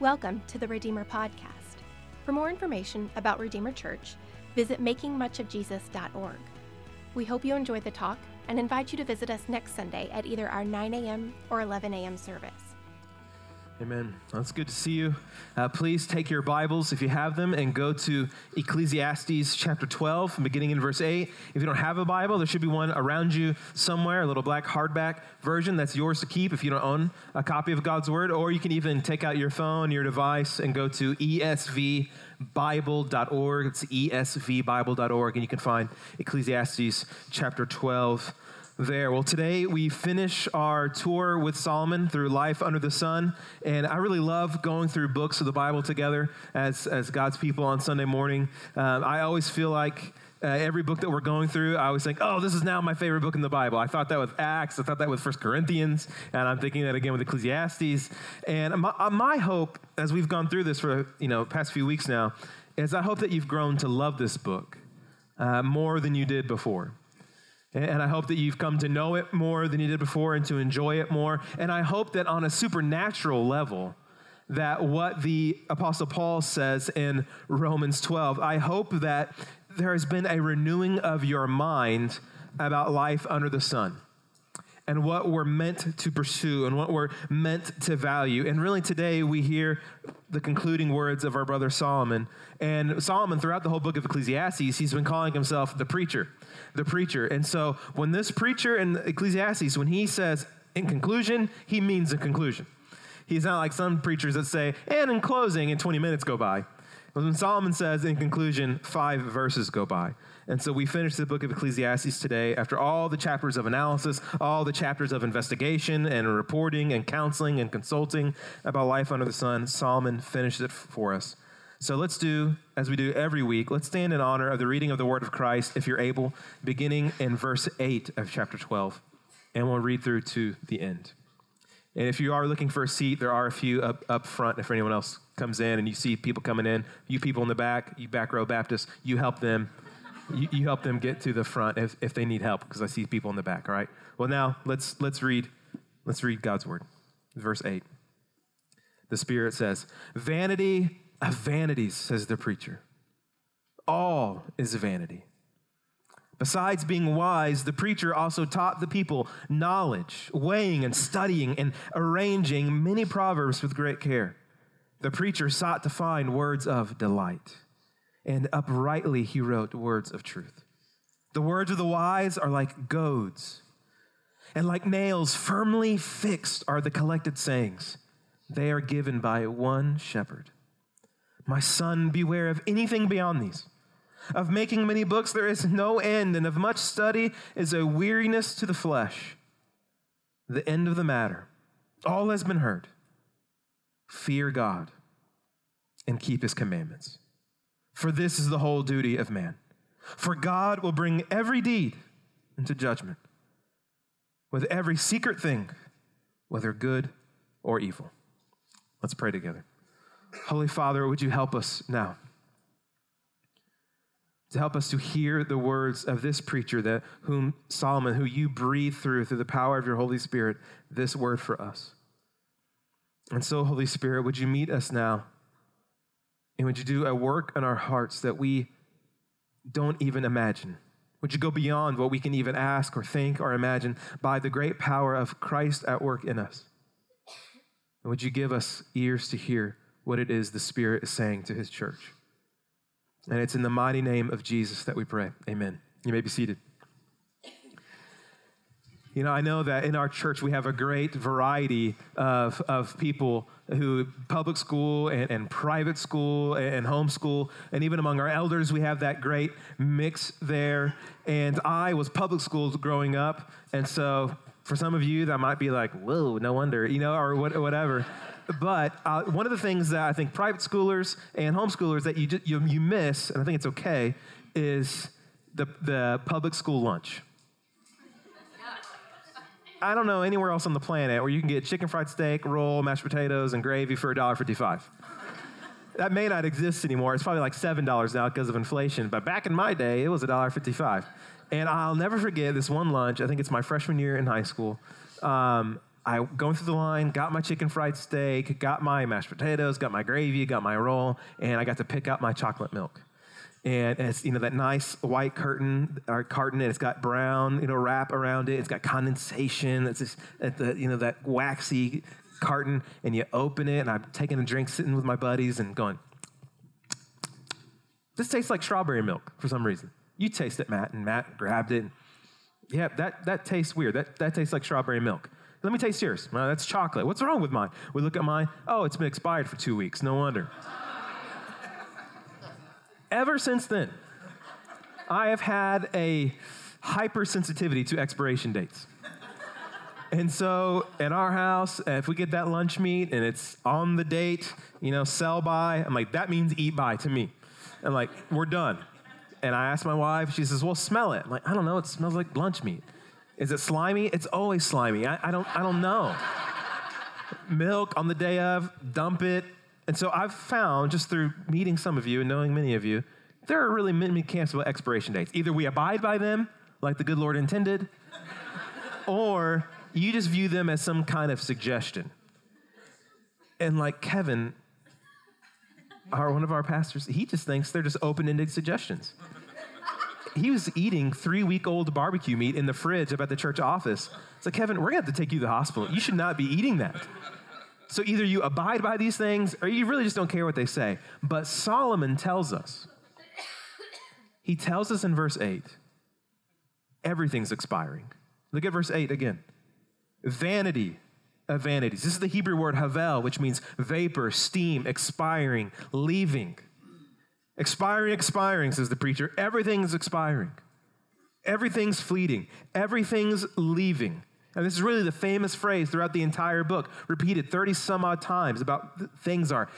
Welcome to the Redeemer Podcast. For more information about Redeemer Church, visit makingmuchofjesus.org. We hope you enjoy the talk and invite you to visit us next Sunday at either our 9 a.m. or 11 a.m. service. Amen. That's good to see you. Uh, please take your Bibles, if you have them, and go to Ecclesiastes chapter 12, beginning in verse 8. If you don't have a Bible, there should be one around you somewhere, a little black hardback version that's yours to keep if you don't own a copy of God's Word. Or you can even take out your phone, your device, and go to esvbible.org. It's esvbible.org, and you can find Ecclesiastes chapter 12 there. Well, today we finish our tour with Solomon through Life Under the Sun, and I really love going through books of the Bible together as, as God's people on Sunday morning. Um, I always feel like uh, every book that we're going through, I always think, oh, this is now my favorite book in the Bible. I thought that with Acts, I thought that with First Corinthians, and I'm thinking that again with Ecclesiastes. And my, uh, my hope, as we've gone through this for you know past few weeks now, is I hope that you've grown to love this book uh, more than you did before. And I hope that you've come to know it more than you did before and to enjoy it more. And I hope that on a supernatural level, that what the Apostle Paul says in Romans 12, I hope that there has been a renewing of your mind about life under the sun and what we're meant to pursue and what we're meant to value. And really, today we hear the concluding words of our brother Solomon. And Solomon, throughout the whole book of Ecclesiastes, he's been calling himself the preacher, the preacher. And so, when this preacher in Ecclesiastes, when he says in conclusion, he means a conclusion. He's not like some preachers that say, and in closing, and 20 minutes go by. When Solomon says in conclusion, five verses go by. And so we finish the book of Ecclesiastes today after all the chapters of analysis, all the chapters of investigation and reporting and counseling and consulting about life under the sun. Solomon finished it for us. So let's do, as we do every week, let's stand in honor of the reading of the word of Christ, if you're able, beginning in verse 8 of chapter 12. And we'll read through to the end. And if you are looking for a seat, there are a few up, up front if anyone else comes in and you see people coming in. You people in the back, you back row Baptists, you help them you, you help them get to the front if, if they need help because I see people in the back, all right? Well, now let's, let's, read, let's read God's word. Verse 8. The Spirit says, Vanity of vanities, says the preacher. All is vanity. Besides being wise, the preacher also taught the people knowledge, weighing and studying and arranging many proverbs with great care. The preacher sought to find words of delight and uprightly he wrote words of truth. The words of the wise are like goads, and like nails firmly fixed are the collected sayings. They are given by one shepherd. My son, beware of anything beyond these. Of making many books there is no end, and of much study is a weariness to the flesh. The end of the matter, all has been heard. Fear God and keep his commandments for this is the whole duty of man. For God will bring every deed into judgment with every secret thing, whether good or evil. Let's pray together. Holy Father, would you help us now? To help us to hear the words of this preacher that whom Solomon, who you breathe through through the power of your Holy Spirit, this word for us. And so, Holy Spirit, would you meet us now? And would you do a work in our hearts that we don't even imagine? Would you go beyond what we can even ask or think or imagine by the great power of Christ at work in us? And would you give us ears to hear what it is the Spirit is saying to his church? And it's in the mighty name of Jesus that we pray. Amen. You may be seated. You know, I know that in our church we have a great variety of, of people who public school and, and private school and, homeschool, and even among our elders, we have that great mix there. And I was public school growing up, and so for some of you that might be like, whoa, no wonder, you know, or what, whatever. But uh, one of the things that I think private schoolers and homeschoolers that you, you, you miss, and I think it's okay, is the, the public school lunch. I don't know anywhere else on the planet where you can get chicken fried steak, roll, mashed potatoes, and gravy for $1.55. that may not exist anymore. It's probably like $7 now because of inflation. But back in my day, it was $1.55. And I'll never forget this one lunch. I think it's my freshman year in high school. Um, I going through the line, got my chicken fried steak, got my mashed potatoes, got my gravy, got my roll, and I got to pick up my chocolate milk. And it's you know that nice white curtain or carton, and it's got brown you know wrap around it. It's got condensation. It's just at the you know that waxy carton, and you open it, and I'm taking a drink, sitting with my buddies, and going. This tastes like strawberry milk for some reason. You taste it, Matt, and Matt grabbed it. And, yeah, that, that tastes weird. That, that tastes like strawberry milk. Let me taste yours. That's chocolate. What's wrong with mine? We look at mine. Oh, it's been expired for two weeks. No wonder. Ever since then, I have had a hypersensitivity to expiration dates. And so at our house, if we get that lunch meat and it's on the date, you know, sell by, I'm like, that means eat by to me. And like, we're done. And I asked my wife, she says, well, smell it. I'm like, I don't know, it smells like lunch meat. Is it slimy? It's always slimy. I, I don't, I don't know. Milk on the day of, dump it. And so I've found, just through meeting some of you and knowing many of you, there are really many about expiration dates. Either we abide by them, like the good Lord intended, or you just view them as some kind of suggestion. And like Kevin, our one of our pastors, he just thinks they're just open-ended suggestions he was eating three week old barbecue meat in the fridge up at the church office. It's like, Kevin, we're gonna have to take you to the hospital. You should not be eating that. So either you abide by these things or you really just don't care what they say. But Solomon tells us, he tells us in verse 8, everything's expiring. Look at verse 8 again. Vanity of vanities. This is the Hebrew word havel, which means vapor, steam, expiring, leaving. Expiring, expiring, says the preacher. Everything's expiring. Everything's fleeting. Everything's leaving. And this is really the famous phrase throughout the entire book, repeated 30 some odd times about things are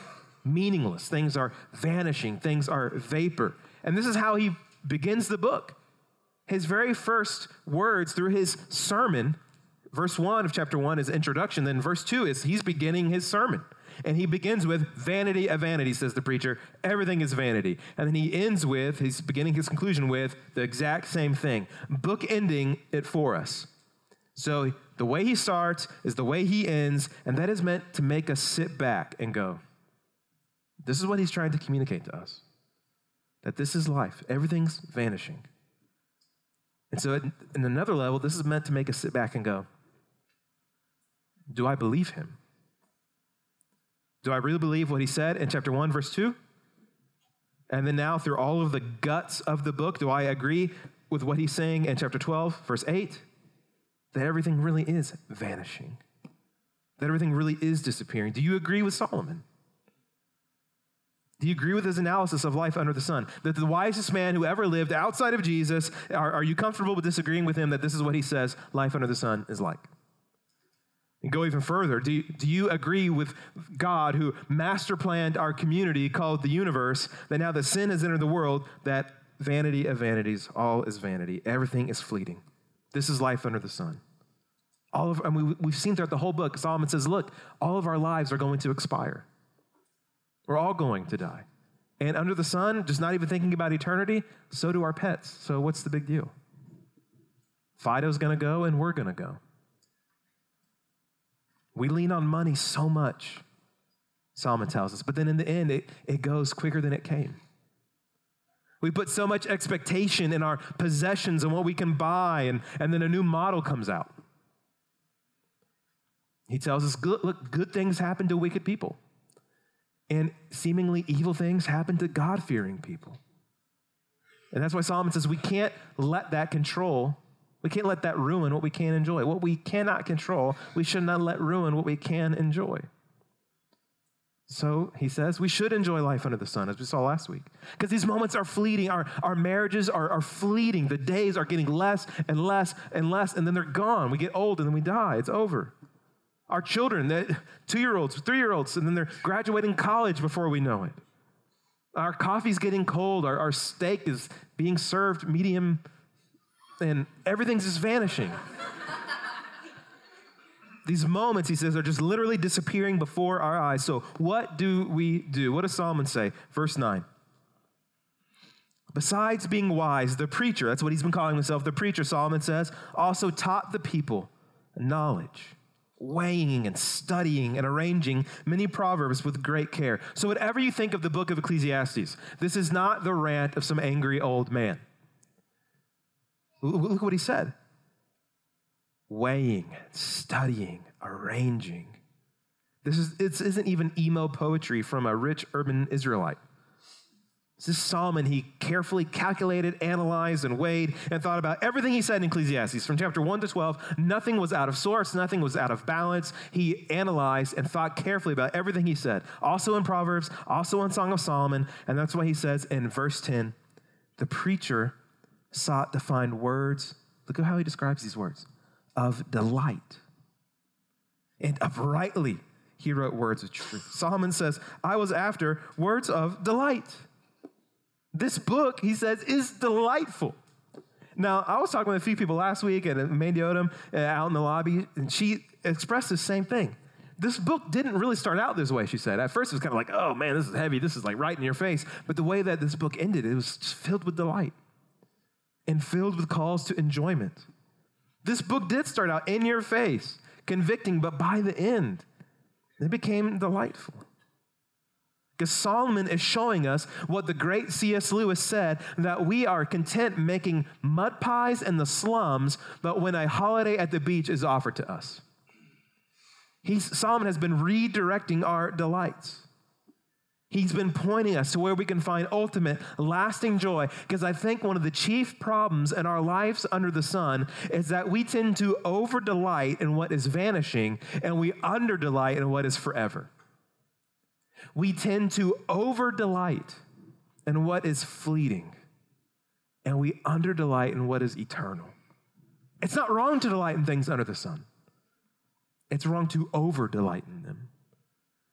meaningless, things are vanishing, things are vapor. And this is how he begins the book. His very first words through his sermon, verse 1 of chapter 1 is introduction, then verse 2 is he's beginning his sermon. And he begins with vanity of vanity, says the preacher. Everything is vanity. And then he ends with, he's beginning his conclusion with the exact same thing, bookending it for us. So the way he starts is the way he ends, and that is meant to make us sit back and go, this is what he's trying to communicate to us that this is life, everything's vanishing. And so, in another level, this is meant to make us sit back and go, Do I believe him? Do I really believe what he said in chapter 1, verse 2? And then now, through all of the guts of the book, do I agree with what he's saying in chapter 12, verse 8? That everything really is vanishing, that everything really is disappearing. Do you agree with Solomon? Do you agree with his analysis of life under the sun? That the wisest man who ever lived outside of Jesus, are, are you comfortable with disagreeing with him that this is what he says life under the sun is like? And go even further. Do you, do you agree with God who master planned our community called the universe, that now that sin has entered the world, that vanity of vanities, all is vanity. Everything is fleeting. This is life under the sun. All of, and we, we've seen throughout the whole book, Solomon says, look, all of our lives are going to expire. We're all going to die. And under the sun, just not even thinking about eternity, so do our pets. So what's the big deal? Fido's going to go, and we're going to go. We lean on money so much, Solomon tells us, but then in the end, it, it goes quicker than it came. We put so much expectation in our possessions and what we can buy, and, and then a new model comes out. He tells us, good, look, good things happen to wicked people, and seemingly evil things happen to God fearing people. And that's why Solomon says we can't let that control we can't let that ruin what we can enjoy. What we cannot control, we should not let ruin what we can enjoy. So he says we should enjoy life under the sun, as we saw last week. Because these moments are fleeting. Our, our marriages are, are fleeting. The days are getting less and less and less, and then they're gone. We get old and then we die. It's over. Our children, that two year olds, three year olds, and then they're graduating college before we know it. Our coffee's getting cold. Our, our steak is being served medium and everything's just vanishing. These moments, he says, are just literally disappearing before our eyes. So, what do we do? What does Solomon say? Verse 9. Besides being wise, the preacher, that's what he's been calling himself, the preacher, Solomon says, also taught the people knowledge. Weighing and studying and arranging many proverbs with great care. So, whatever you think of the book of Ecclesiastes, this is not the rant of some angry old man. Look what he said weighing, studying, arranging. This, is, this isn't even emo poetry from a rich urban Israelite. This is Solomon. He carefully calculated, analyzed, and weighed and thought about everything he said in Ecclesiastes. From chapter 1 to 12, nothing was out of source, nothing was out of balance. He analyzed and thought carefully about everything he said. Also in Proverbs, also in Song of Solomon. And that's why he says in verse 10 the preacher sought to find words. Look at how he describes these words of delight. And uprightly he wrote words of truth. Solomon says, I was after words of delight. This book, he says, is delightful. Now, I was talking with a few people last week at Mandy Odom uh, out in the lobby, and she expressed the same thing. This book didn't really start out this way, she said. At first, it was kind of like, oh man, this is heavy. This is like right in your face. But the way that this book ended, it was filled with delight and filled with calls to enjoyment. This book did start out in your face, convicting, but by the end, it became delightful. Because Solomon is showing us what the great C.S. Lewis said that we are content making mud pies in the slums, but when a holiday at the beach is offered to us. He's, Solomon has been redirecting our delights. He's been pointing us to where we can find ultimate, lasting joy. Because I think one of the chief problems in our lives under the sun is that we tend to over delight in what is vanishing and we under delight in what is forever we tend to over delight in what is fleeting and we under delight in what is eternal. It's not wrong to delight in things under the sun, it's wrong to over delight in them.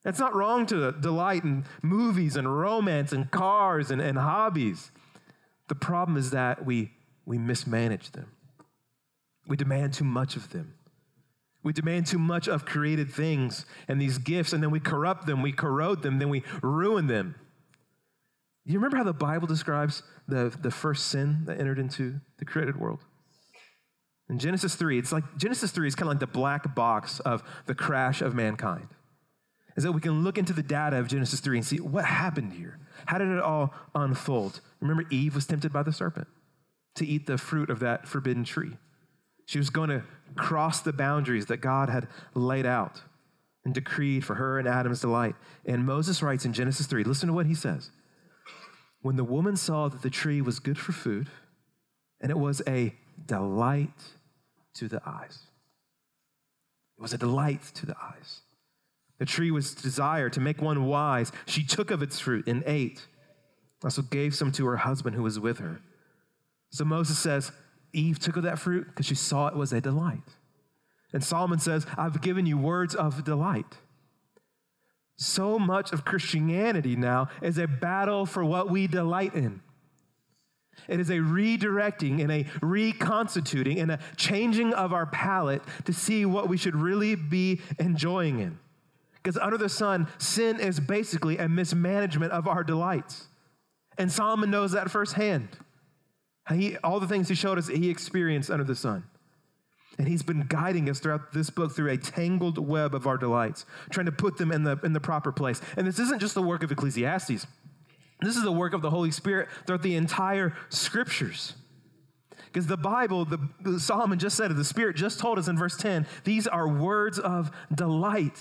It's not wrong to delight in movies and romance and cars and, and hobbies. The problem is that we, we mismanage them. We demand too much of them. We demand too much of created things and these gifts, and then we corrupt them, we corrode them, then we ruin them. You remember how the Bible describes the, the first sin that entered into the created world? In Genesis 3, it's like Genesis 3 is kind of like the black box of the crash of mankind. Is that we can look into the data of Genesis 3 and see what happened here. How did it all unfold? Remember, Eve was tempted by the serpent to eat the fruit of that forbidden tree. She was going to cross the boundaries that God had laid out and decreed for her and Adam's delight. And Moses writes in Genesis 3 listen to what he says. When the woman saw that the tree was good for food, and it was a delight to the eyes. It was a delight to the eyes. The tree was desire to make one wise. She took of its fruit and ate. Also gave some to her husband who was with her. So Moses says, Eve took of that fruit because she saw it was a delight. And Solomon says, I've given you words of delight. So much of Christianity now is a battle for what we delight in. It is a redirecting and a reconstituting and a changing of our palate to see what we should really be enjoying in. Because under the sun, sin is basically a mismanagement of our delights. And Solomon knows that firsthand. He, all the things he showed us he experienced under the sun. And he's been guiding us throughout this book through a tangled web of our delights, trying to put them in the, in the proper place. And this isn't just the work of Ecclesiastes, this is the work of the Holy Spirit throughout the entire scriptures. Because the Bible, the, Solomon just said it, the Spirit just told us in verse 10, these are words of delight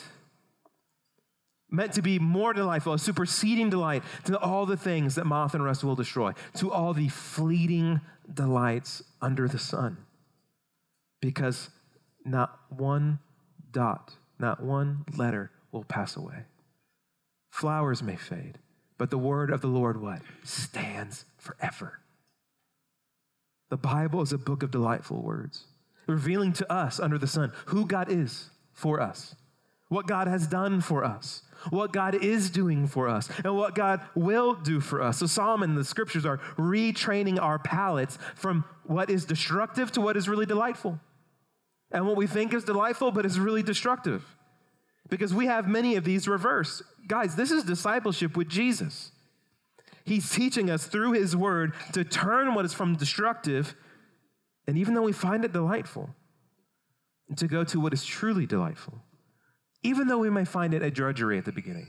meant to be more delightful, a superseding delight to all the things that moth and rust will destroy, to all the fleeting delights under the sun. Because not one dot, not one letter will pass away. Flowers may fade, but the word of the Lord what? Stands forever. The Bible is a book of delightful words, revealing to us under the sun who God is for us, what God has done for us, what God is doing for us and what God will do for us. So, Psalm and the scriptures are retraining our palates from what is destructive to what is really delightful. And what we think is delightful, but is really destructive. Because we have many of these reversed. Guys, this is discipleship with Jesus. He's teaching us through his word to turn what is from destructive, and even though we find it delightful, to go to what is truly delightful, even though we may find it a drudgery at the beginning.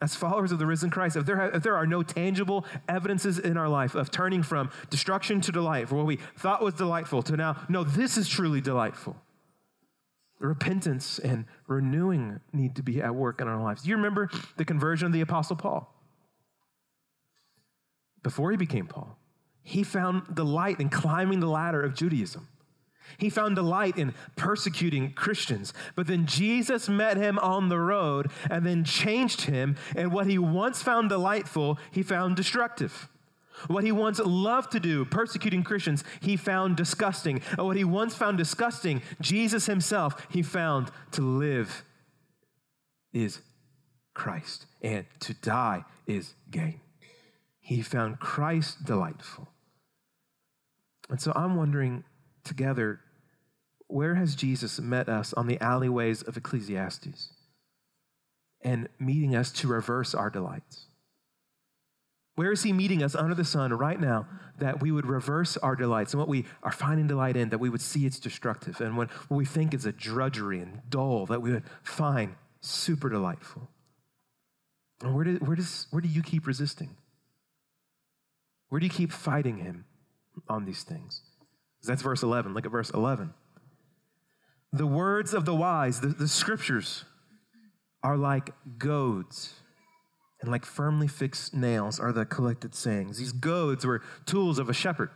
As followers of the risen Christ, if there, if there are no tangible evidences in our life of turning from destruction to delight, for what we thought was delightful, to now, no, this is truly delightful. Repentance and renewing need to be at work in our lives. Do you remember the conversion of the Apostle Paul? Before he became Paul, he found delight in climbing the ladder of Judaism. He found delight in persecuting Christians. But then Jesus met him on the road and then changed him. And what he once found delightful, he found destructive. What he once loved to do, persecuting Christians, he found disgusting. And what he once found disgusting, Jesus himself, he found to live is Christ. And to die is gain. He found Christ delightful. And so I'm wondering together, where has Jesus met us on the alleyways of Ecclesiastes and meeting us to reverse our delights? Where is he meeting us under the sun right now that we would reverse our delights and what we are finding delight in, that we would see it's destructive, and what, we think is a drudgery and dull, that we would find super delightful? And where do, where, does, where do you keep resisting? Where do you keep fighting him on these things? That's verse 11. Look at verse 11. The words of the wise, the, the scriptures, are like goads, and like firmly fixed nails are the collected sayings. These goads were tools of a shepherd.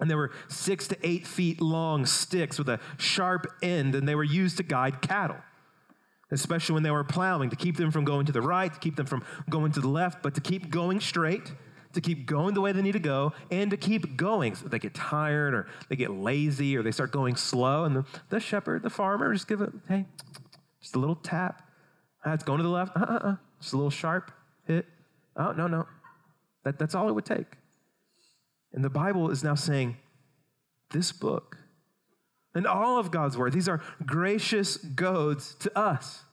And they were six to eight feet long sticks with a sharp end, and they were used to guide cattle, especially when they were plowing, to keep them from going to the right, to keep them from going to the left, but to keep going straight to keep going the way they need to go and to keep going. So they get tired or they get lazy or they start going slow. And the, the shepherd, the farmer, just give it, hey, just a little tap. Ah, it's going to the left. Uh uh uh. Just a little sharp hit. Oh, no, no. That, that's all it would take. And the Bible is now saying this book and all of God's word, these are gracious goads to us.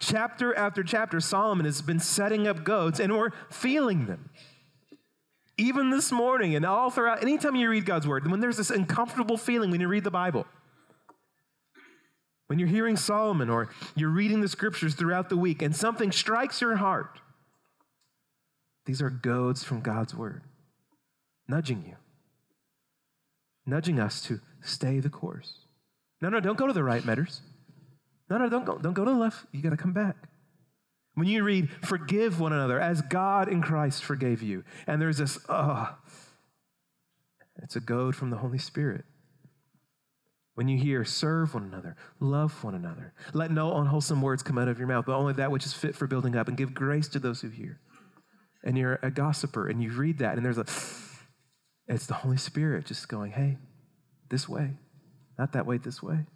Chapter after chapter, Solomon has been setting up goads and we're feeling them. Even this morning, and all throughout, anytime you read God's word, when there's this uncomfortable feeling when you read the Bible, when you're hearing Solomon or you're reading the scriptures throughout the week and something strikes your heart, these are goads from God's word, nudging you, nudging us to stay the course. No, no, don't go to the right matters. No, no, don't go, don't go to the left. You got to come back. When you read, forgive one another as God in Christ forgave you, and there's this, oh, it's a goad from the Holy Spirit. When you hear, serve one another, love one another, let no unwholesome words come out of your mouth, but only that which is fit for building up, and give grace to those who hear. And you're a gossiper, and you read that, and there's a, it's the Holy Spirit just going, hey, this way, not that way, this way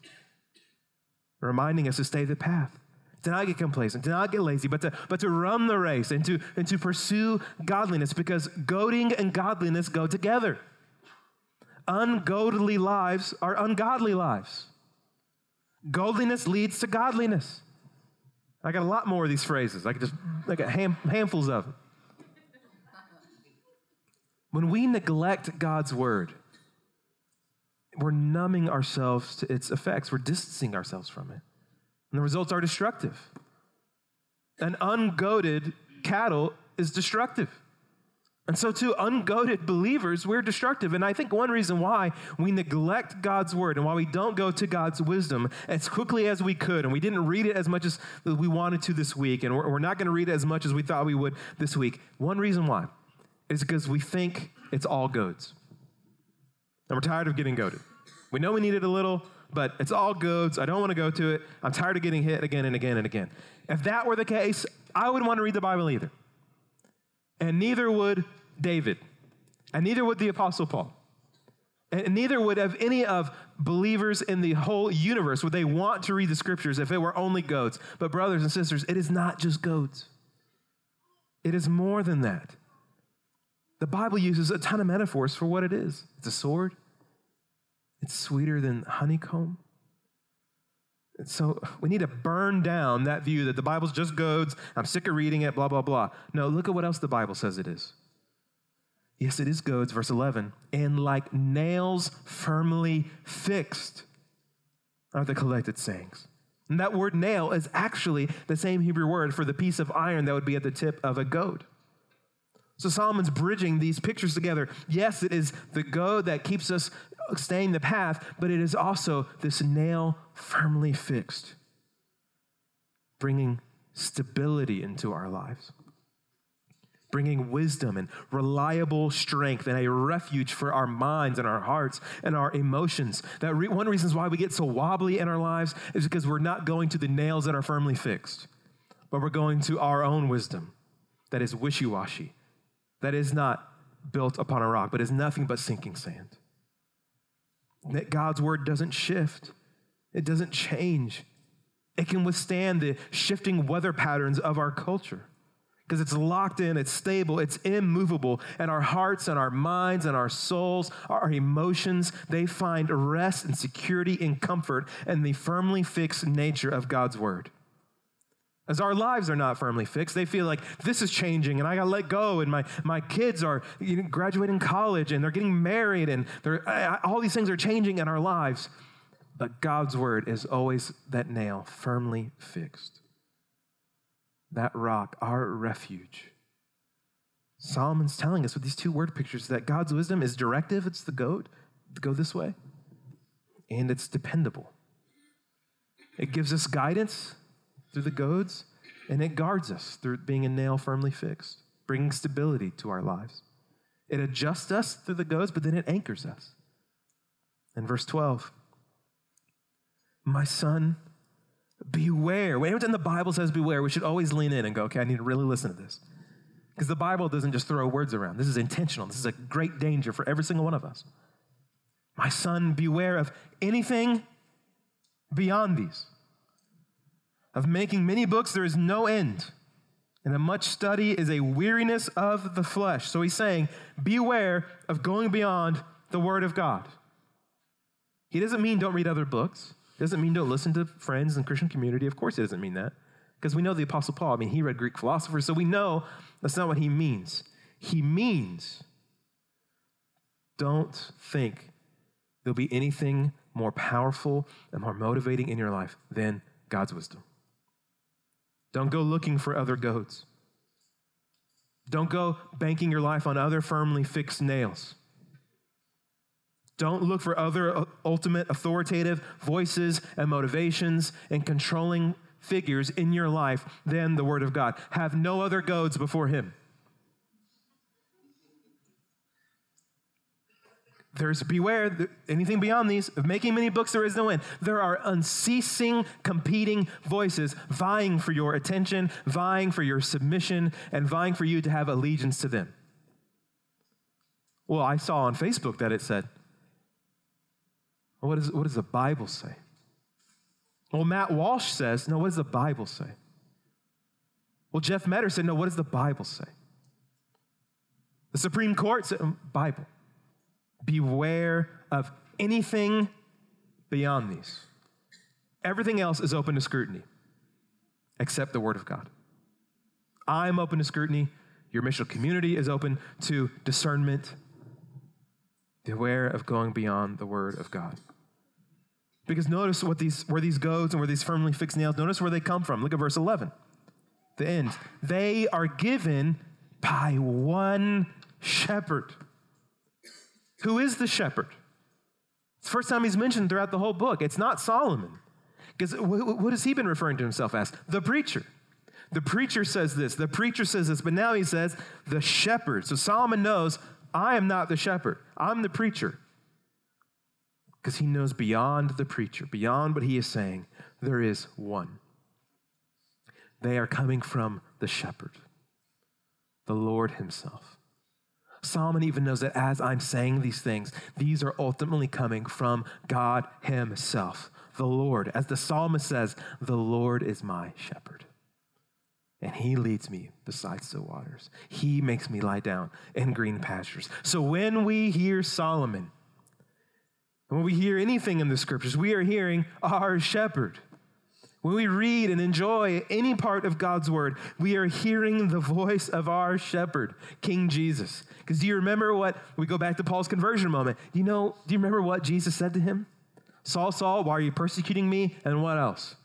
reminding us to stay the path, to not get complacent, to not get lazy, but to, but to run the race and to, and to pursue godliness because goading and godliness go together. Ungodly lives are ungodly lives. Godliness leads to godliness. I got a lot more of these phrases. I could just, I got hand, handfuls of them. When we neglect God's word, we're numbing ourselves to its effects. We're distancing ourselves from it. And the results are destructive. An ungoaded cattle is destructive. And so, too, ungoaded believers, we're destructive. And I think one reason why we neglect God's word and why we don't go to God's wisdom as quickly as we could, and we didn't read it as much as we wanted to this week, and we're, not going to read it as much as we thought we would this week. One reason why is because we think it's all goads. And we're tired of getting goaded. We know we needed a little, but it's all goads. I don't want to go to it. I'm tired of getting hit again and again and again. If that were the case, I wouldn't want to read the Bible either. And neither would David. And neither would the Apostle Paul. And neither would have any of believers in the whole universe would they want to read the scriptures if it were only goads. But brothers and sisters, it is not just goads. It is more than that. The Bible uses a ton of metaphors for what it is. It's a sword, it's sweeter than honeycomb. And so we need to burn down that view that the Bible's just goads. I'm sick of reading it, blah, blah, blah. No, look at what else the Bible says it is. Yes, it is goads, verse 11. And like nails firmly fixed are the collected sayings. And that word nail is actually the same Hebrew word for the piece of iron that would be at the tip of a goad. So Solomon's bridging these pictures together. Yes, it is the goad that keeps us staying the path, but it is also this nail firmly fixed, bringing stability into our lives bringing wisdom and reliable strength and a refuge for our minds and our hearts and our emotions. That re- one reason why we get so wobbly in our lives is because we're not going to the nails that are firmly fixed, but we're going to our own wisdom that is wishy washy, that is not built upon a rock, but is nothing but sinking sand. That God's word doesn't shift, it doesn't change. It can withstand the shifting weather patterns of our culture because it's locked in, it's stable, it's immovable. And our hearts and our minds and our souls, our emotions, they find rest and security and comfort in the firmly fixed nature of God's word. As our lives are not firmly fixed, they feel like this is changing and I gotta let go. And my, my kids are you know, graduating college and they're getting married and they're, all these things are changing in our lives. But God's word is always that nail firmly fixed that rock, our refuge. Solomon's telling us with these two word pictures that God's wisdom is directive, it's the goad, go this way, and it's dependable. It gives us guidance through the goads, and it guards us through being a nail firmly fixed, bringing stability to our lives. It adjusts us through the goads, but then it anchors us. In verse 12, my son, Beware. Anytime the Bible says beware, we should always lean in and go, okay, I need to really listen to this. Because the Bible doesn't just throw words around. This is intentional. This is a great danger for every single one of us. My son, beware of anything beyond these. Of making many books, there is no end. And a much study is a weariness of the flesh. So he's saying, beware of going beyond the Word of God. He doesn't mean don't read other books. He Doesn't mean don't listen to friends and Christian community. Of course, it doesn't mean that. Because we know the Apostle Paul, I mean, he read Greek philosophers, so we know that's not what he means. He means don't think there'll be anything more powerful and more motivating in your life than God's wisdom. Don't go looking for other goads. Don't go banking your life on other firmly fixed nails. Don't look for other uh, ultimate authoritative voices and motivations and controlling figures in your life than the Word of God. Have no other goads before Him. There's beware, anything beyond these, of making many books, there is no end. There are unceasing, competing voices vying for your attention, vying for your submission, and vying for you to have allegiance to them. Well, I saw on Facebook that it said, what, is, what does the Bible say? Well, Matt Walsh says, no, what does the Bible say? Well, Jeff Metter said, no, what does the Bible say? The Supreme Court said, um, Bible. Beware of anything beyond these. Everything else is open to scrutiny except the Word of God. I'm open to scrutiny. Your missional community is open to discernment. Beware of going beyond the Word of God. Because notice what these, where these goads and where these firmly fixed nails, notice where they come from. Look at verse 11, the end. They are given by one shepherd. Who is the shepherd? It's the first time he's mentioned throughout the whole book. It's not Solomon. Because what has he been referring to himself as? The preacher. The preacher says this, the preacher says this, but now he says the shepherd. So Solomon knows I am not the shepherd, I'm the preacher because he knows beyond the preacher, beyond what he is saying, there is one. They are coming from the shepherd, the Lord himself. Solomon even knows that as I'm saying these things, these are ultimately coming from God himself, the Lord. As the psalmist says, the Lord is my shepherd. And he leads me beside still waters. He makes me lie down in green pastures. So when we hear Solomon, when we hear anything in the scriptures, we are hearing our shepherd. When we read and enjoy any part of God's word, we are hearing the voice of our shepherd, King Jesus. Because do you remember what, we go back to Paul's conversion moment. You know, do you remember what Jesus said to him? Saul, Saul, why are you persecuting me? And what else?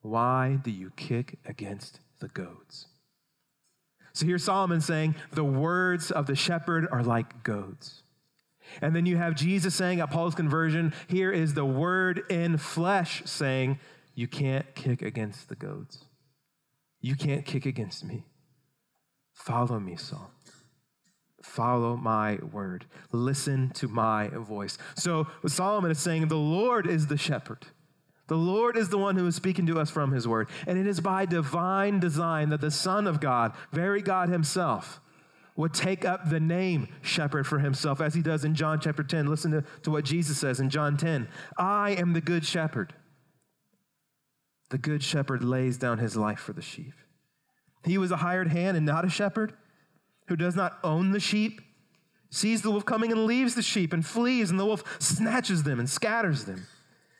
Why do you kick against the goads? So here's Solomon saying, the words of the shepherd are like goads. And then you have Jesus saying at Paul's conversion, here is the word in flesh saying, you can't kick against the goads. You can't kick against me. Follow me, Saul. Follow my word. Listen to my voice. So Solomon is saying the Lord is the shepherd. The Lord is the one who is speaking to us from his word. And it is by divine design that the Son of God, very God himself, would take up the name shepherd for himself, as he does in John chapter 10. Listen to, to what Jesus says in John 10 I am the good shepherd. The good shepherd lays down his life for the sheep. He was a hired hand and not a shepherd who does not own the sheep, sees the wolf coming and leaves the sheep and flees, and the wolf snatches them and scatters them.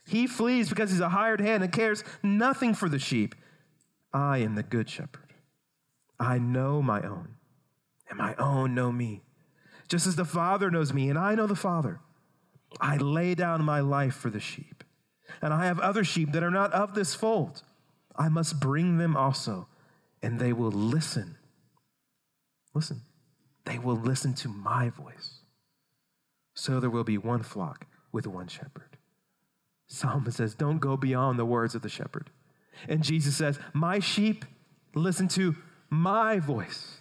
He flees because he's a hired hand and cares nothing for the sheep. I am the good shepherd. I know my own, and my own know me. Just as the Father knows me, and I know the Father. I lay down my life for the sheep and I have other sheep that are not of this fold. I must bring them also, and they will listen. Listen, they will listen to my voice. So there will be one flock with one shepherd. Solomon says, Don't go beyond the words of the shepherd. And Jesus says, My sheep listen to my voice.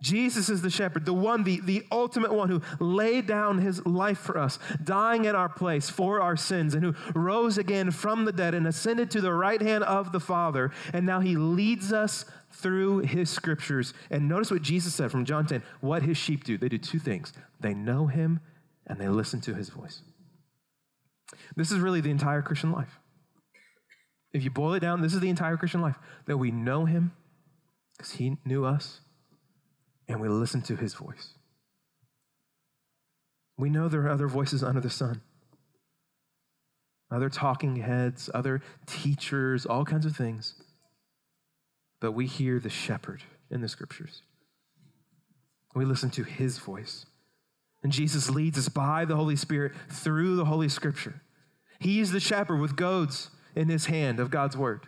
Jesus is the shepherd, the one, the, the ultimate one who laid down his life for us, dying in our place for our sins, and who rose again from the dead and ascended to the right hand of the Father. And now he leads us through his scriptures. And notice what Jesus said from John 10 what his sheep do. They do two things they know him and they listen to his voice. This is really the entire Christian life. If you boil it down, this is the entire Christian life that we know him because he knew us and we listen to his voice. We know there are other voices under the sun other talking heads, other teachers, all kinds of things. But we hear the shepherd in the scriptures. We listen to his voice. And Jesus leads us by the Holy Spirit through the Holy Scripture. He is the shepherd with goads in his hand of God's word.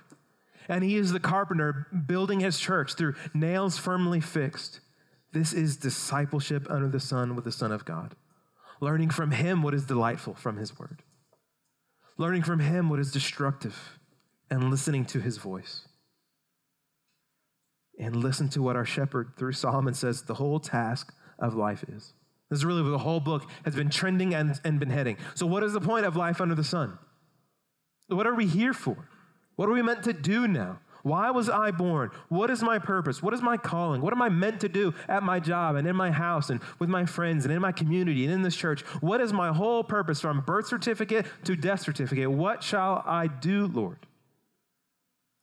And he is the carpenter building his church through nails firmly fixed. This is discipleship under the sun with the Son of God. Learning from Him what is delightful from His Word. Learning from Him what is destructive and listening to His voice. And listen to what our shepherd, through Solomon, says the whole task of life is. This is really where the whole book has been trending and, and been heading. So, what is the point of life under the sun? What are we here for? What are we meant to do now? Why was I born? What is my purpose? What is my calling? What am I meant to do at my job and in my house and with my friends and in my community and in this church? What is my whole purpose from birth certificate to death certificate? What shall I do, Lord?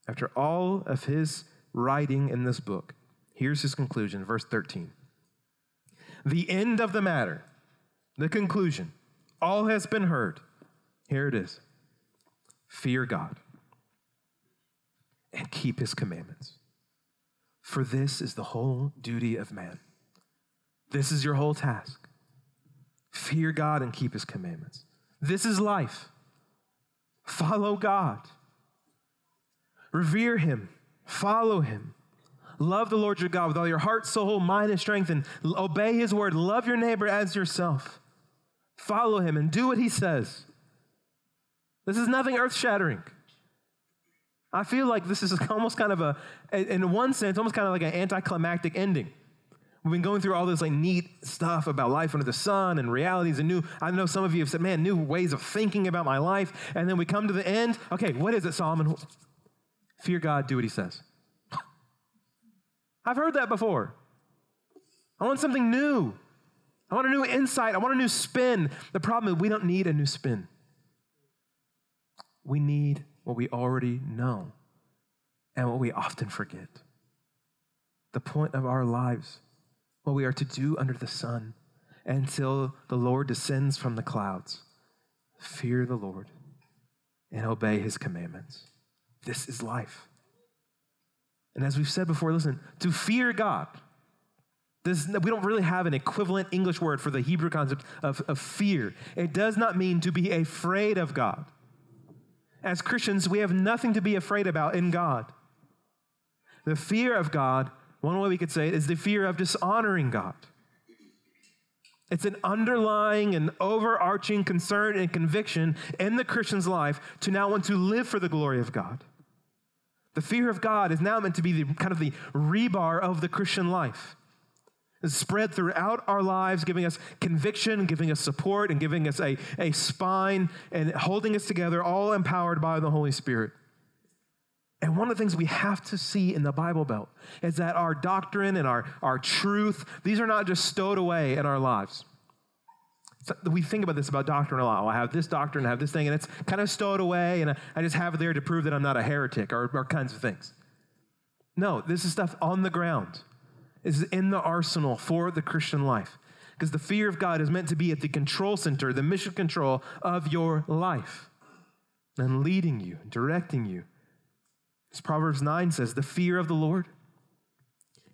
After all of his writing in this book, here's his conclusion, verse 13. The end of the matter, the conclusion, all has been heard. Here it is fear God and keep his commandments. For this is the whole duty of man. This is your whole task. Fear God and keep his commandments. This is life. Follow God. Revere him. Follow him. Love the Lord your God with all your heart, soul, mind, and strength, and obey his word. Love your neighbor as yourself. Follow him and do what he says. This is nothing earth shattering. I feel like this is almost kind of a, in one sense, almost kind of like an anticlimactic ending. We've been going through all this like neat stuff about life under the sun and realities and new. I know some of you have said, "Man, new ways of thinking about my life." And then we come to the end. Okay, what is it, Solomon? Fear God, do what He says. I've heard that before. I want something new. I want a new insight. I want a new spin. The problem is we don't need a new spin. We need what we already know and what we often forget. The point of our lives, what we are to do under the sun until the Lord descends from the clouds. Fear the Lord and obey his commandments. This is life. And as we've said before, listen, to fear God. This, we don't really have an equivalent English word for the Hebrew concept of, of fear. It does not mean to be afraid of God. As Christians, we have nothing to be afraid about in God. The fear of God, one way we could say it, is the fear of dishonoring God. It's an underlying and overarching concern and conviction in the Christian's life to now want to live for the glory of God. The fear of God is now meant to be the kind of the rebar of the Christian life. Spread throughout our lives, giving us conviction, giving us support, and giving us a, a spine and holding us together, all empowered by the Holy Spirit. And one of the things we have to see in the Bible Belt is that our doctrine and our, our truth, these are not just stowed away in our lives. So we think about this about doctrine a lot. Well, I have this doctrine, I have this thing, and it's kind of stowed away, and I just have it there to prove that I'm not a heretic or, or kinds of things. No, this is stuff on the ground. Is in the arsenal for the Christian life. Because the fear of God is meant to be at the control center, the mission control of your life, and leading you, directing you as Proverbs 9 says, the fear of the Lord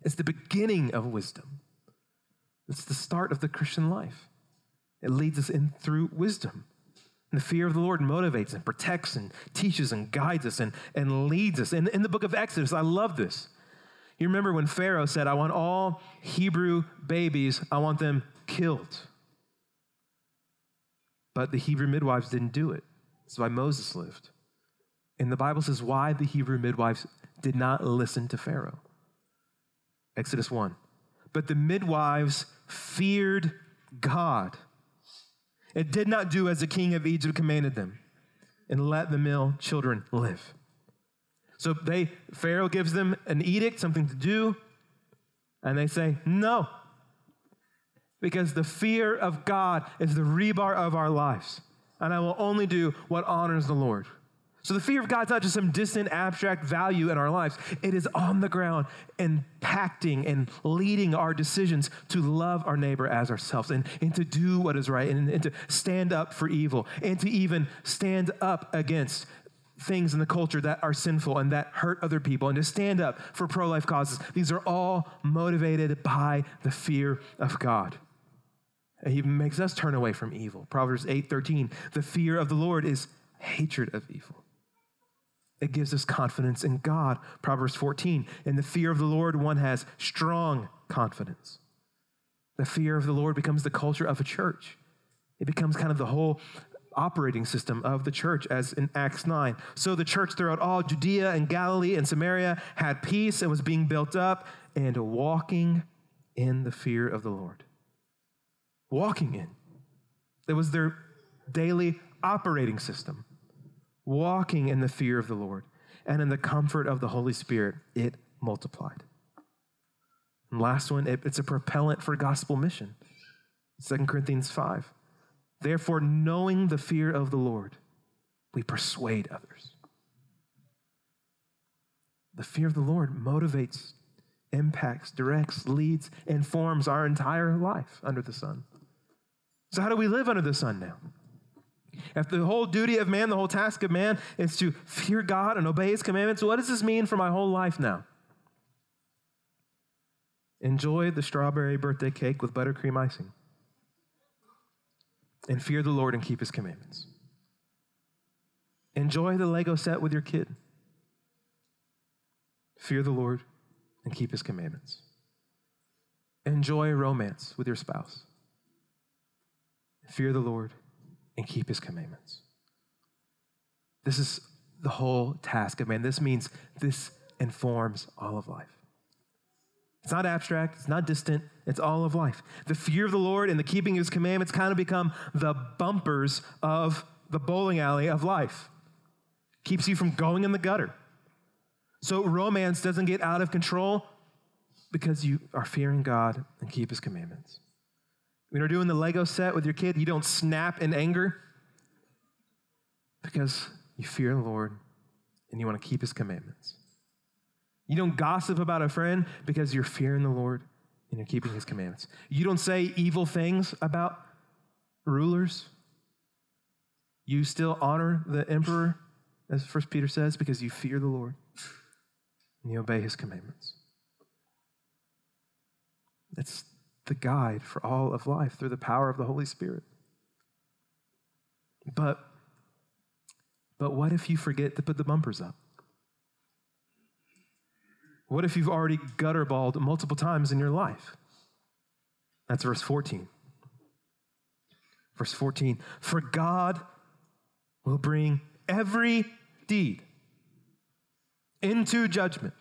is the beginning of wisdom. It's the start of the Christian life. It leads us in through wisdom. And the fear of the Lord motivates and protects and teaches and guides us and, and leads us. And in the book of Exodus, I love this. You remember when Pharaoh said, I want all Hebrew babies, I want them killed. But the Hebrew midwives didn't do it. That's why Moses lived. And the Bible says why the Hebrew midwives did not listen to Pharaoh. Exodus 1. But the midwives feared God. and did not do as the king of Egypt commanded them and let the male children live. So they Pharaoh gives them an edict, something to do, and they say, "No." Because the fear of God is the rebar of our lives, and I will only do what honors the Lord. So the fear of God's not just some distant abstract value in our lives. It is on the ground, impacting and leading our decisions to love our neighbor as ourselves and, and to do what is right and, and to stand up for evil and to even stand up against things in the culture that are sinful and that hurt other people and to stand up for pro life causes. These are all motivated by the fear of God. And he makes us turn away from evil. Proverbs 8 13, the fear of the Lord is hatred of evil. It gives us confidence in God. Proverbs 14. In the fear of the Lord, one has strong confidence. The fear of the Lord becomes the culture of a church. It becomes kind of the whole operating system of the church, as in Acts 9. So the church throughout all Judea and Galilee and Samaria had peace and was being built up and walking in the fear of the Lord. Walking in. It was their daily operating system walking in the fear of the Lord and in the comfort of the Holy Spirit, it multiplied. And last one, it, it's a propellant for gospel mission. 2 Corinthians 5. Therefore, knowing the fear of the Lord, we persuade others. The fear of the Lord motivates, impacts, directs, leads, informs our entire life under the sun. So, how do we live under the sun now? If the whole duty of man, the whole task of man is to fear God and obey his commandments, what does this mean for my whole life now? Enjoy the strawberry birthday cake with buttercream icing. And fear the Lord and keep his commandments. Enjoy the Lego set with your kid. Fear the Lord and keep his commandments. Enjoy romance with your spouse. Fear the Lord and keep his commandments. This is the whole task of man. This means this informs all of life. It's not abstract, it's not distant, it's all of life. The fear of the Lord and the keeping of his commandments kind of become the bumpers of the bowling alley of life. Keeps you from going in the gutter. So romance doesn't get out of control because you are fearing God and keep his commandments. When you're doing the Lego set with your kid, you don't snap in anger because you fear the Lord and you want to keep his commandments. You don't gossip about a friend because you're fearing the Lord and you're keeping his commandments. You don't say evil things about rulers. You still honor the emperor as First Peter says, because you fear the Lord and you obey his commandments. It's the guide for all of life through the power of the Holy Spirit. But, but what if you forget to put the bumpers up? What if you've already gutterballed multiple times in your life? That's verse 14. Verse 14 For God will bring every deed into judgment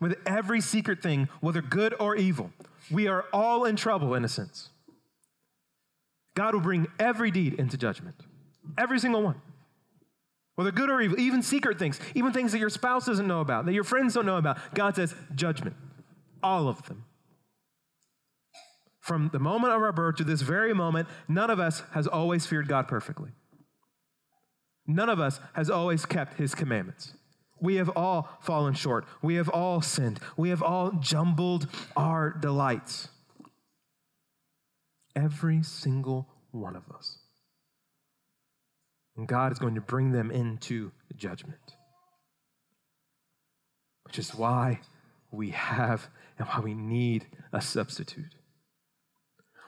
with every secret thing, whether good or evil. We are all in trouble, in a sense. God will bring every deed into judgment, every single one. Whether good or evil, even secret things, even things that your spouse doesn't know about, that your friends don't know about. God says judgment, all of them. From the moment of our birth to this very moment, none of us has always feared God perfectly. None of us has always kept his commandments. We have all fallen short. We have all sinned. We have all jumbled our delights. Every single one of us. And God is going to bring them into judgment. Which is why we have and why we need a substitute.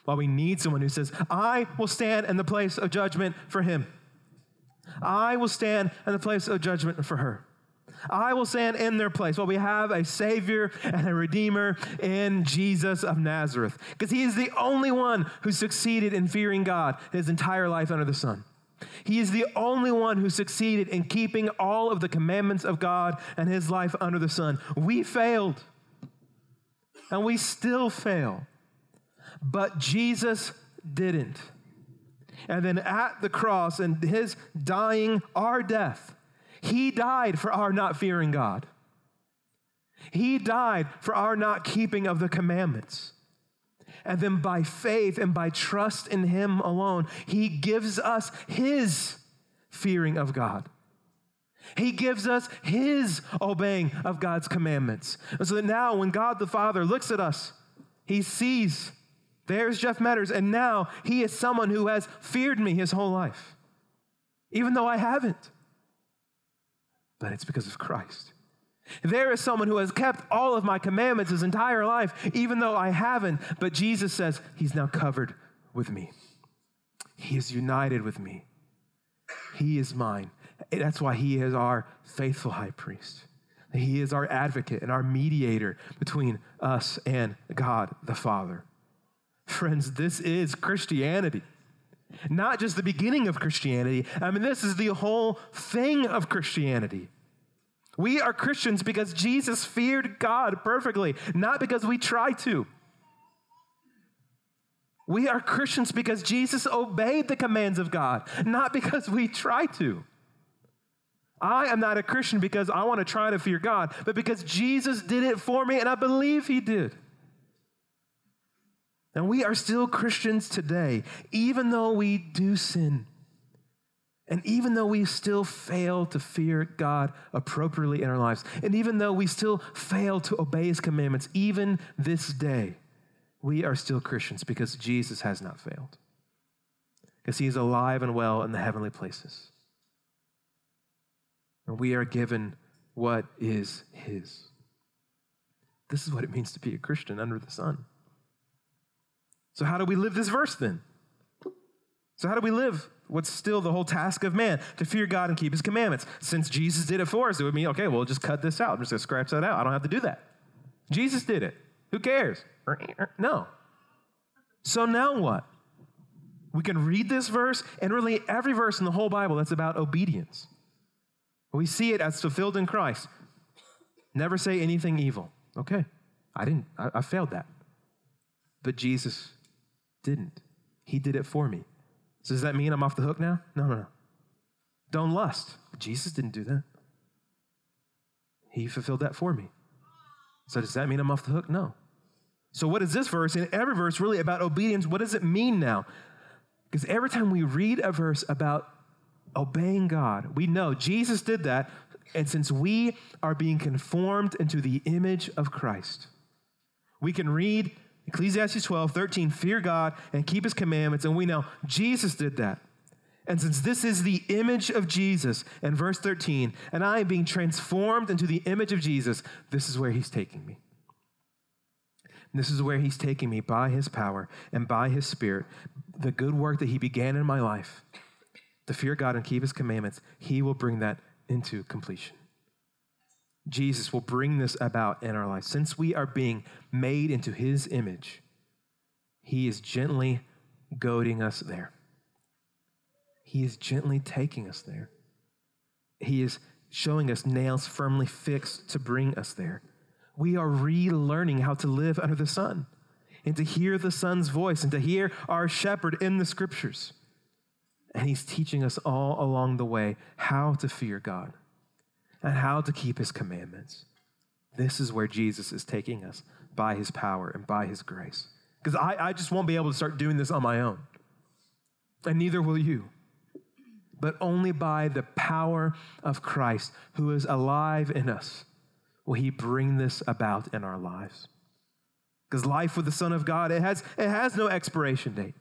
Why we need someone who says, I will stand in the place of judgment for him. I will stand in the place of judgment for her. I will stand in their place. Well, we have a Savior and a Redeemer in Jesus of Nazareth because He is the only one who succeeded in fearing God his entire life under the sun. He is the only one who succeeded in keeping all of the commandments of God and his life under the sun. We failed, and we still fail, but Jesus didn't. And then at the cross and his dying our death, he died for our not fearing God. He died for our not keeping of the commandments. And then by faith and by trust in Him alone, He gives us His fearing of God. He gives us His obeying of God's commandments. And so that now, when God the Father looks at us, He sees there's Jeff Metters, and now he is someone who has feared me his whole life, even though I haven't but it's because of Christ. There is someone who has kept all of my commandments his entire life, even though I haven't. But Jesus says, He's now covered with me. He is united with me. He is mine. That's why He is our faithful high priest. He is our advocate and our mediator between us and God the Father. Friends, this is Christianity. Not just the beginning of Christianity. I mean, this is the whole thing of Christianity. We are Christians because Jesus feared God perfectly, not because we try to. We are Christians because Jesus obeyed the commands of God, not because we try to. I am not a Christian because I want to try to fear God, but because Jesus did it for me and I believe He did. And we are still Christians today, even though we do sin. And even though we still fail to fear God appropriately in our lives, and even though we still fail to obey his commandments, even this day, we are still Christians because Jesus has not failed. Because he is alive and well in the heavenly places. And we are given what is his. This is what it means to be a Christian under the sun. So, how do we live this verse then? So, how do we live what's still the whole task of man? To fear God and keep his commandments. Since Jesus did it for us, it would mean, okay, well, just cut this out. I'm just going to scratch that out. I don't have to do that. Jesus did it. Who cares? No. So, now what? We can read this verse and really every verse in the whole Bible that's about obedience. We see it as fulfilled in Christ. Never say anything evil. Okay, I didn't, I, I failed that. But Jesus didn't. He did it for me. So does that mean I'm off the hook now? No, no, no. Don't lust. Jesus didn't do that. He fulfilled that for me. So does that mean I'm off the hook? No. So what is this verse and every verse really about obedience? What does it mean now? Because every time we read a verse about obeying God, we know Jesus did that. And since we are being conformed into the image of Christ, we can read Ecclesiastes 12, 13, fear God and keep his commandments. And we know Jesus did that. And since this is the image of Jesus, in verse 13, and I am being transformed into the image of Jesus, this is where he's taking me. And this is where he's taking me by his power and by his spirit. The good work that he began in my life, to fear God and keep his commandments, he will bring that into completion. Jesus will bring this about in our life. Since we are being made into his image, he is gently goading us there. He is gently taking us there. He is showing us nails firmly fixed to bring us there. We are relearning how to live under the sun and to hear the Son's voice and to hear our shepherd in the scriptures. And he's teaching us all along the way how to fear God and how to keep his commandments. This is where Jesus is taking us by his power and by his grace. Because I, I just won't be able to start doing this on my own, and neither will you. But only by the power of Christ, who is alive in us, will he bring this about in our lives. Because life with the Son of God, it has, it has no expiration date.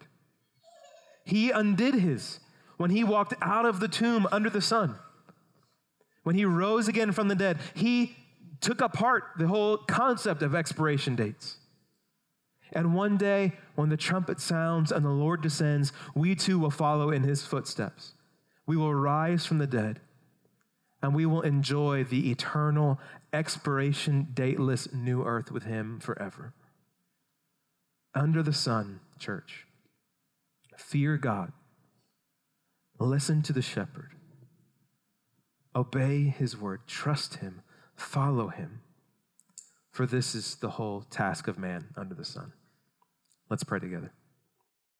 He undid his when he walked out of the tomb under the sun. When he rose again from the dead, he took apart the whole concept of expiration dates. And one day, when the trumpet sounds and the Lord descends, we too will follow in his footsteps. We will rise from the dead and we will enjoy the eternal, expiration dateless new earth with him forever. Under the sun, church, fear God, listen to the shepherd, obey his word, trust him, follow him. For this is the whole task of man under the sun. Let's pray together.